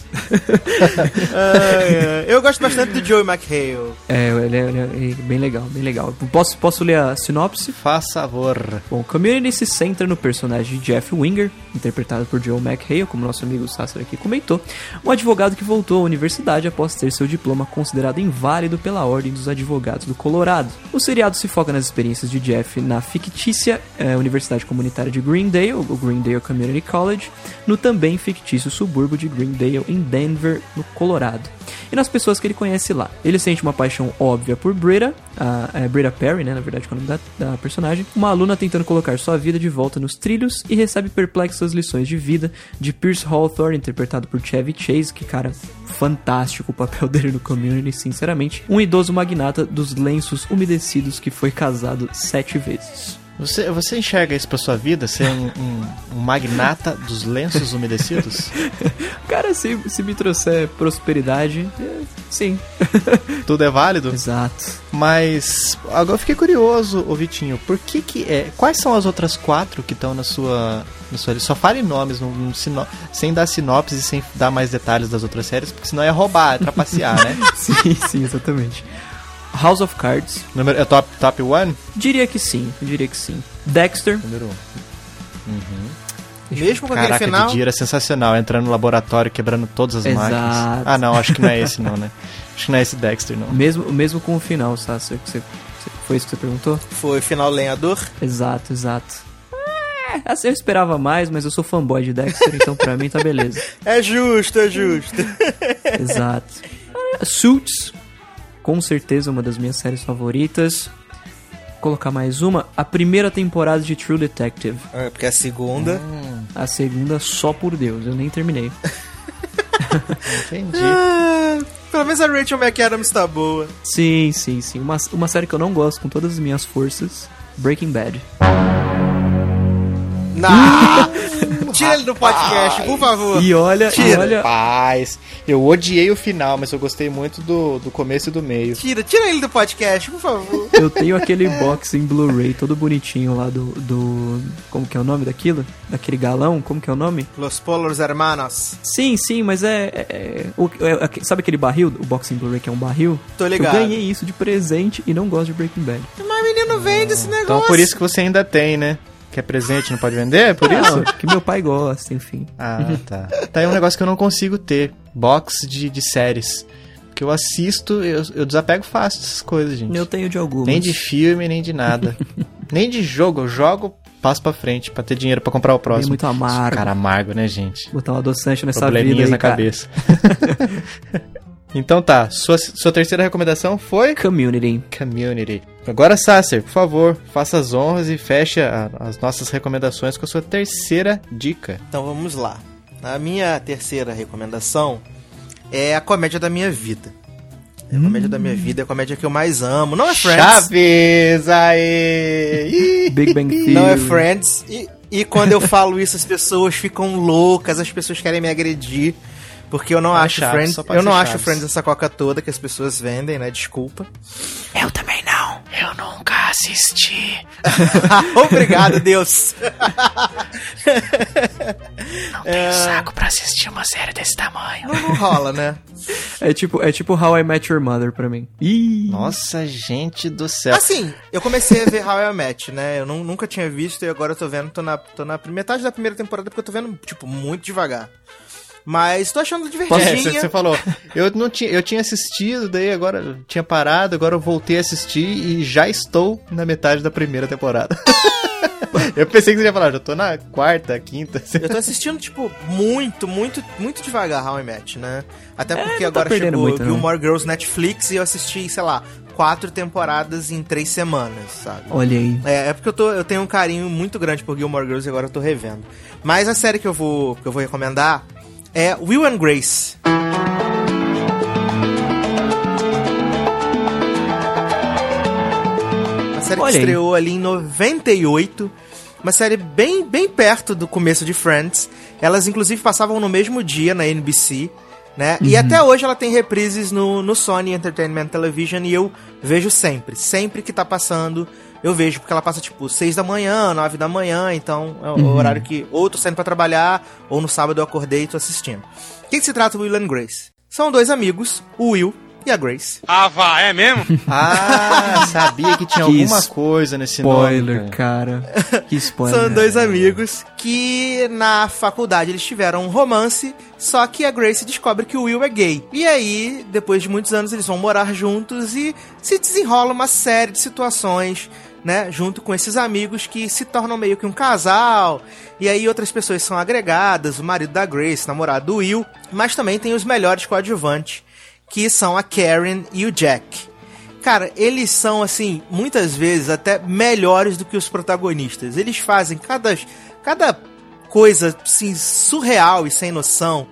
Ai. eu gosto bastante do Joey McHale. É, ele é, ele é bem legal, bem legal. Posso, posso ler a sinopse? Faz favor. Bom, Community se centra no personagem de Jeff Winger, interpretado por Joe McHale, como nosso amigo Sasser aqui comentou, um advogado que voltou à universidade após ter seu diploma considerado inválido pela Ordem dos Advogados do Colorado. O seriado se foca nas experiências de Jeff na fictícia eh, Universidade Comunitária de Greendale, o Greendale Community College, no também fictício subúrbio de Greendale, em Denver, no Colorado. E nas pessoas que ele conhece lá. Ele sente uma paixão óbvia por Britta, a, é, Britta Perry, né, na verdade, que é o nome da, da personagem, uma aluna tentando colocar sua vida de volta nos trilhos e recebe perplexas lições de vida de Pierce Hawthorne, interpretado por Chevy Chase, que, cara, fantástico o papel dele no Community, sinceramente. Um idoso magnata dos lenços umedecidos que foi casado sete vezes. Você, você enxerga isso pra sua vida? Ser um, um- um magnata dos lenços umedecidos? Cara, se, se me trouxer prosperidade, é, sim. Tudo é válido? Exato. Mas agora eu fiquei curioso, ô Vitinho, por que que é? Quais são as outras quatro que estão na sua, sua lista? Só fale nomes, não, não sino- sem dar sinopse e sem dar mais detalhes das outras séries, porque senão é roubar, é trapacear, né? sim, sim, exatamente. House of Cards, Número, é top, top one? Diria que sim, eu diria que sim. Dexter, Número um. Mesmo com aquele Caraca, final. de dia era sensacional, entrando no laboratório, quebrando todas as Exato. máquinas. Ah, não, acho que não é esse não, né? Acho que não é esse Dexter, não. mesmo, mesmo com o final, Sasser, que você, você- foi isso que você perguntou? Foi final lenhador. Exato, exato. É, assim, eu esperava mais, mas eu sou fanboy de Dexter, então pra mim tá beleza. É justo, é justo. Exato. Suits, com certeza uma das minhas séries favoritas. Vou colocar mais uma, a primeira temporada de True Detective. É, porque a segunda. A segunda, só por Deus, eu nem terminei. Entendi. Ah, pelo menos a Rachel McAdams tá boa. Sim, sim, sim. Uma, uma série que eu não gosto com todas as minhas forças, Breaking Bad. Não! Tira ele do podcast, por favor. E olha, e Tira. olha, Rapaz, eu odiei o final, mas eu gostei muito do, do começo e do meio. Tira, tira ele do podcast, por favor. eu tenho aquele box em Blu-ray todo bonitinho lá do, do. Como que é o nome daquilo? Daquele galão? Como que é o nome? Los Polos Hermanos. Sim, sim, mas é. é- é- o- é- é- sabe aquele barril? O box em Blu-ray que é um barril? Tô ligado. Eu ganhei isso de presente e não gosto de Breaking Bad. Mas menino vende esse negócio. Então por isso que você ainda tem, né? Que é presente, não pode vender? É por isso? Não, que meu pai gosta, enfim. Ah, tá. Tá aí um negócio que eu não consigo ter. Box de, de séries. Porque que eu assisto, eu, eu desapego fácil dessas coisas, gente. Eu tenho de algumas. Nem de filme, nem de nada. nem de jogo. Eu jogo, passo pra frente pra ter dinheiro pra comprar o próximo. É muito amargo. Cara amargo, né, gente? Botar um adoçante nessa vida aí, na cara. cabeça. então tá, sua, sua terceira recomendação foi Community. Community. Agora, Sasser, por favor, faça as honras e feche a- as nossas recomendações com a sua terceira dica. Então vamos lá. A minha terceira recomendação é a comédia da minha vida. É a comédia da minha vida, é a comédia que eu mais amo. Não é Friends. Chaves! Aê! Big Bang Theory. Não é Friends. E, e quando eu falo isso, as pessoas ficam loucas, as pessoas querem me agredir. Porque eu não Ah, acho Chaves, Friends. Eu não acho Chaves. Friends essa coca toda que as pessoas vendem, né? Desculpa. Eu também não. Eu nunca assisti. Obrigado, Deus. Não tenho saco pra assistir uma série desse tamanho. Não, não rola, né? É tipo, é tipo How I Met Your Mother pra mim. Ih. Nossa, gente do céu. Assim, eu comecei a ver How I Met, né? Eu nu- nunca tinha visto e agora eu tô vendo, tô na, tô na metade da primeira temporada porque eu tô vendo, tipo, muito devagar. Mas tô achando É, divertidinha. você falou, eu não tinha, eu tinha assistido, daí agora tinha parado, agora eu voltei a assistir e já estou na metade da primeira temporada. eu pensei que você ia falar, já tô na quarta, quinta. Eu tô assistindo, tipo, muito, muito, muito devagar How I Met, né? Até porque não tá agora chegou muito, não. Gilmore Girls Netflix e eu assisti, sei lá, quatro temporadas em três semanas, sabe? Olha aí. É, é porque eu, tô, eu tenho um carinho muito grande por Gilmore Girls e agora eu tô revendo. Mas a série que eu vou, que eu vou recomendar é Will and Grace. Uma série Olha que aí. estreou ali em 98. Uma série bem, bem perto do começo de Friends. Elas, inclusive, passavam no mesmo dia na NBC. Né? E até hoje ela tem reprises no, no Sony Entertainment Television e eu vejo sempre. Sempre que tá passando, eu vejo. Porque ela passa tipo 6 da manhã, 9 da manhã. Então é o horário que ou tô saindo pra trabalhar, ou no sábado eu acordei e tô assistindo. O que, que se trata o Will and Grace? São dois amigos, o Will e a Grace. Ah, vá, é mesmo? Ah, sabia que tinha Que alguma coisa nesse nome. Spoiler, cara. cara. Que spoiler. São dois amigos que na faculdade eles tiveram um romance, só que a Grace descobre que o Will é gay. E aí, depois de muitos anos, eles vão morar juntos e se desenrola uma série de situações, né, junto com esses amigos que se tornam meio que um casal. E aí outras pessoas são agregadas, o marido da Grace, namorado do Will, mas também tem os melhores coadjuvantes, que são a Karen e o Jack. Cara, eles são, assim, muitas vezes até melhores do que os protagonistas. Eles fazem cada, cada coisa, assim, surreal e sem noção,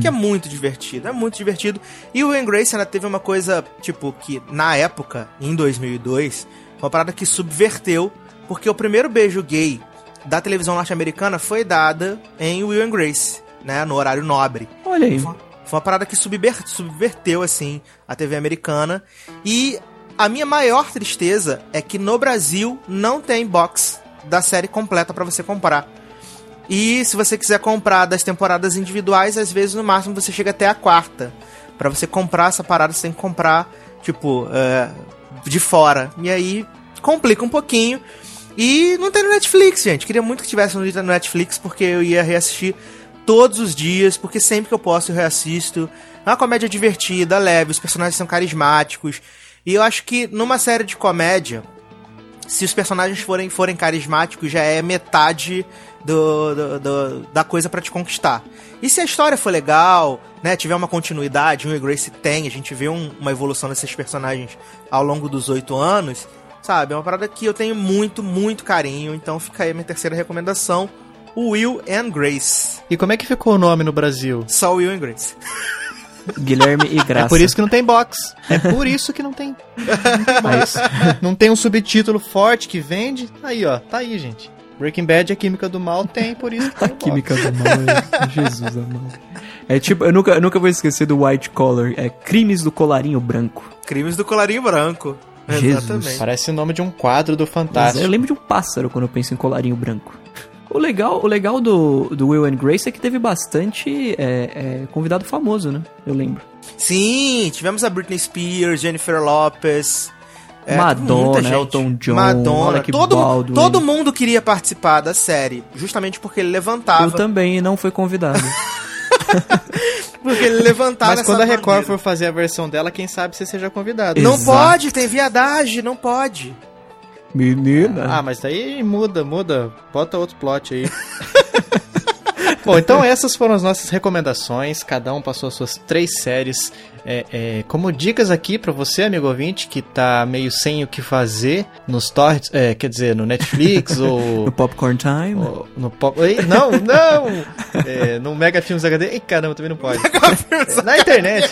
que é muito divertido. É muito divertido. E o Will and Grace, ela teve uma coisa, tipo, que na época, em 2002, uma parada que subverteu, porque o primeiro beijo gay da televisão norte-americana foi dada em Will and Grace, né, no horário nobre. Olha aí. Foi uma parada que subver- subverteu, assim, a TV americana. E a minha maior tristeza é que no Brasil não tem box da série completa pra você comprar. E se você quiser comprar das temporadas individuais, às vezes no máximo você chega até a quarta. Pra você comprar essa parada, você tem que comprar, tipo, é, de fora. E aí complica um pouquinho. E não tem no Netflix, gente. Queria muito que tivesse no Netflix, porque eu ia reassistir todos os dias, porque sempre que eu posso eu reassisto. É uma comédia divertida, leve, os personagens são carismáticos. E eu acho que numa série de comédia, se os personagens forem, forem carismáticos, já é metade do, do- do- da coisa pra te conquistar. E se a história for legal, né, tiver uma continuidade, o Will e Grace tem, a gente vê um- uma evolução desses personagens ao longo dos oito anos, sabe? É uma parada que eu tenho muito, muito carinho. Então fica aí a minha terceira recomendação: o Will and Grace. E como é que ficou o nome no Brasil? Só o Will and Grace. Guilherme e Graça. É por isso que não tem box. É por isso que não tem. Não tem, box. não tem um subtítulo forte que vende. Aí, ó. Tá aí, gente. Breaking Bad, a Química do Mal, tem, por isso que tem A química do mal, é- Jesus amado. É tipo, eu nunca, eu nunca vou esquecer do White Collar, é Crimes do Colarinho Branco. Crimes do Colarinho Branco. Jesus. Exatamente. Parece o nome de um quadro do Mas Fantástico. eu lembro de um pássaro quando eu penso em colarinho branco. O legal, o legal do, do Will and Grace é que teve bastante é, é, convidado famoso, né? Eu lembro. Sim, tivemos a Britney Spears, Jennifer Lopez. é, Madonna. Elton John, Madonna, Alec todo, Baldwin. todo mundo queria participar da série, justamente porque ele levantava. Eu também não fui convidado. Porque ele levantava Mas quando a Record bandeira. for fazer a versão dela, quem sabe você seja convidado. Não Exato. pode, tem viadagem, não pode. Menina. Ah, mas daí muda, muda. Bota outro plot aí. Bom, então essas foram as nossas recomendações. Cada um passou as suas três séries é, é, como dicas aqui pra você, amigo ouvinte, que tá meio sem o que fazer nos torrents, é, quer dizer, no Netflix ou, No Popcorn Time. ou no Pop... Ei, não, não! É, no Mega Filmes HD. Ei, caramba, também não pode. Na internet.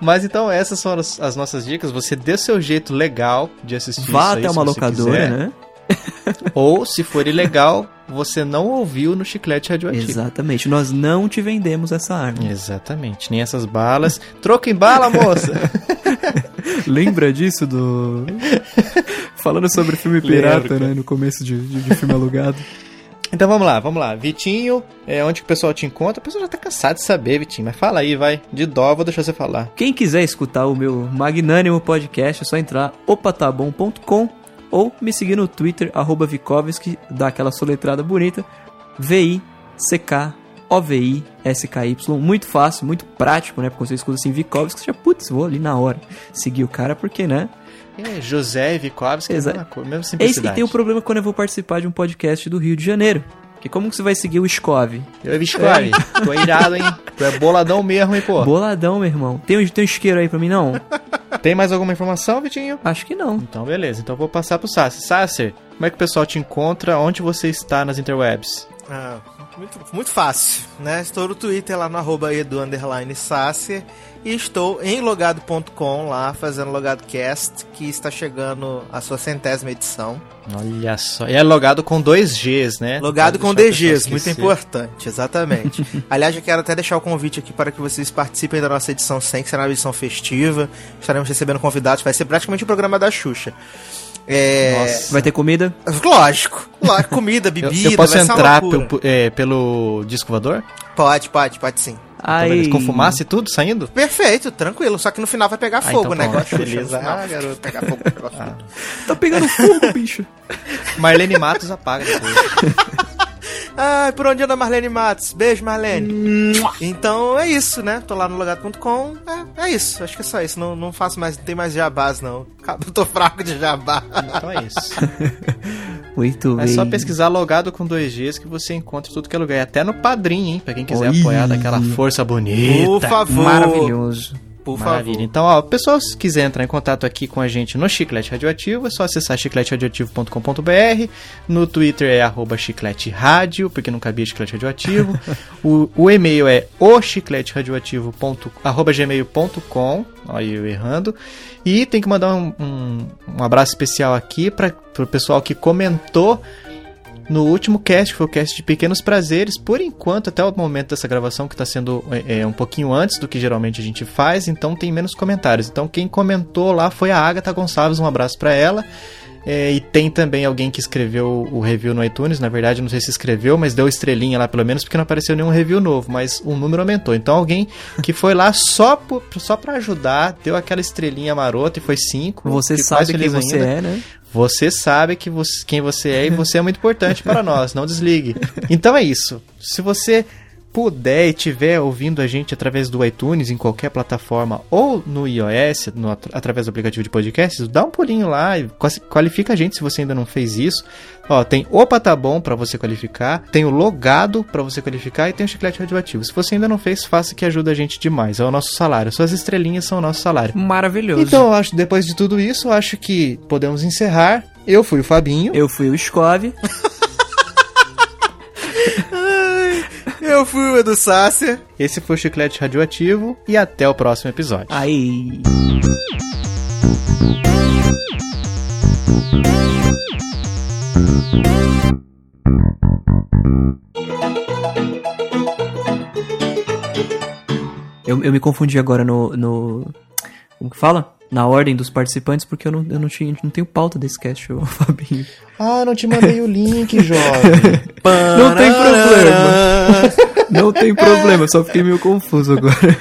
Mas então essas foram as, as nossas dicas. Você dê seu jeito legal de assistir isso Vá aí, até se uma locadora, quiser. né? Ou, se for ilegal, você não ouviu no chiclete radioativo. Exatamente. Nós não te vendemos essa arma. Exatamente, nem essas balas. Troco em bala, moça! Lembra disso do. Falando sobre filme pirata, Lembro, né? No começo de, de, de filme alugado. Então vamos lá, vamos lá. Vitinho, é onde que o pessoal te encontra? O pessoal já tá cansado de saber, Vitinho, mas fala aí, vai. De dó, vou deixar você falar. Quem quiser escutar o meu magnânimo podcast, é só entrar opatabom.com ou me seguir no Twitter, arroba Vikovski, dá aquela soletrada bonita. V-I-C-K-O-V-I-S-K-Y. Muito fácil, muito prático, né? Porque você escuta assim, Vikovski, você já, putz, vou ali na hora seguir o cara, porque, né? É, José Vikovski, Exa- mesma coisa, mesma Esse, simplicidade. e tem o problema quando eu vou participar de um podcast do Rio de Janeiro. Que como que você vai seguir o Scove? Eu vi Scove, tô irado, hein? Tu é boladão mesmo, hein, pô? Boladão, meu irmão. Tem, um- tem um isqueiro aí pra mim, não? Tem mais alguma informação, Vitinho? Acho que não. Então, beleza. Então, eu vou passar pro Sasser. Sasser, como é que o pessoal te encontra? Onde você está nas interwebs? Ah, muito, muito fácil, né? Estou no Twitter lá no arroba edu underline Sasser e estou em logado.com lá fazendo logado cast que está chegando a sua centésima edição. Olha só. E é logado com dois Gs, né? Logado com DGs, muito importante, exatamente. Aliás, eu quero até deixar o convite aqui para que vocês participem da nossa edição 100, que será uma edição festiva. Estaremos recebendo convidados, vai ser praticamente o programa da Xuxa. É... Nossa. Vai ter comida? Lógico, lógico, comida, Eu, bebida, eu posso vai ser uma entrar loucura. pelo, é, pelo disco voador? Pode, pode, pode sim. Então, Aí. beleza. Com fumaça e tudo saindo? Perfeito, tranquilo. Só que no final vai pegar Ah, fogo, então né? pronto, beleza. Ah, garoto. Pegar fogo, pegar fogo. Tá pegando fogo, bicho. Marlene Matos apaga depois. Ai, por onde anda Marlene Matos? Beijo, Marlene. Então é isso, né? Tô lá no logado.com. É, é isso. Acho que é só isso. Não, não faço mais, não tem mais jabás, não. Eu tô fraco de jabá. Então é isso. Muito É bem. só pesquisar logado com dois Gs que você encontra tudo que é lugar. E até no padrinho, hein? Pra quem quiser Oi. apoiar daquela força bonita. Por favor. Maravilhoso. Por Maravilha. favor. Então, ó, o pessoal, se quiser entrar em contato aqui com a gente no Chiclete Radioativo, é só acessar chicleteradioativo.com.br. No Twitter é arroba chiclete rádio, porque não cabia chiclete radioativo. o, o e-mail é o chicleteradioativo.gmail.com. Olha eu errando. E tem que mandar um, um, um abraço especial aqui para o pessoal que comentou no último cast, que foi o cast de Pequenos Prazeres, por enquanto, até o momento dessa gravação, que está sendo é, é, um pouquinho antes do que geralmente a gente faz, então tem menos comentários. Então quem comentou lá foi a Agatha Gonçalves, um abraço para ela. É, e tem também alguém que escreveu o review no iTunes, na verdade, não sei se escreveu, mas deu estrelinha lá pelo menos, porque não apareceu nenhum review novo, mas o número aumentou. Então alguém que foi lá só, por, só para ajudar, deu aquela estrelinha marota e foi cinco. Você Fico mais sabe quem você ainda. é, né? Você sabe que você- quem você é e você é muito importante para nós, não desligue. Então é isso. Se você puder e estiver ouvindo a gente através do iTunes, em qualquer plataforma, ou no iOS, no- através do aplicativo de podcasts, dá um pulinho lá e qualifica a gente se você ainda não fez isso. Ó, tem Opa Tá Bom para você qualificar, tem o Logado para você qualificar e tem o Chiclete Radioativo. Se você ainda não fez, faça que ajuda a gente demais. É o nosso salário. Suas estrelinhas são o nosso salário. Maravilhoso. Então, eu acho, depois de tudo isso, eu acho que podemos encerrar. Eu fui o Fabinho. Eu fui o Scove. Eu fui o Edu Sácia. Esse foi o Chiclete Radioativo e até o próximo episódio. Aí. Eu, eu me confundi agora no, no. Como que fala? Na ordem dos participantes, porque eu não, eu não, tinha, não tenho pauta desse cast, ô Fabinho. Ah, não te mandei o link, jovem. Não tem problema. Não tem problema, só fiquei meio confuso agora.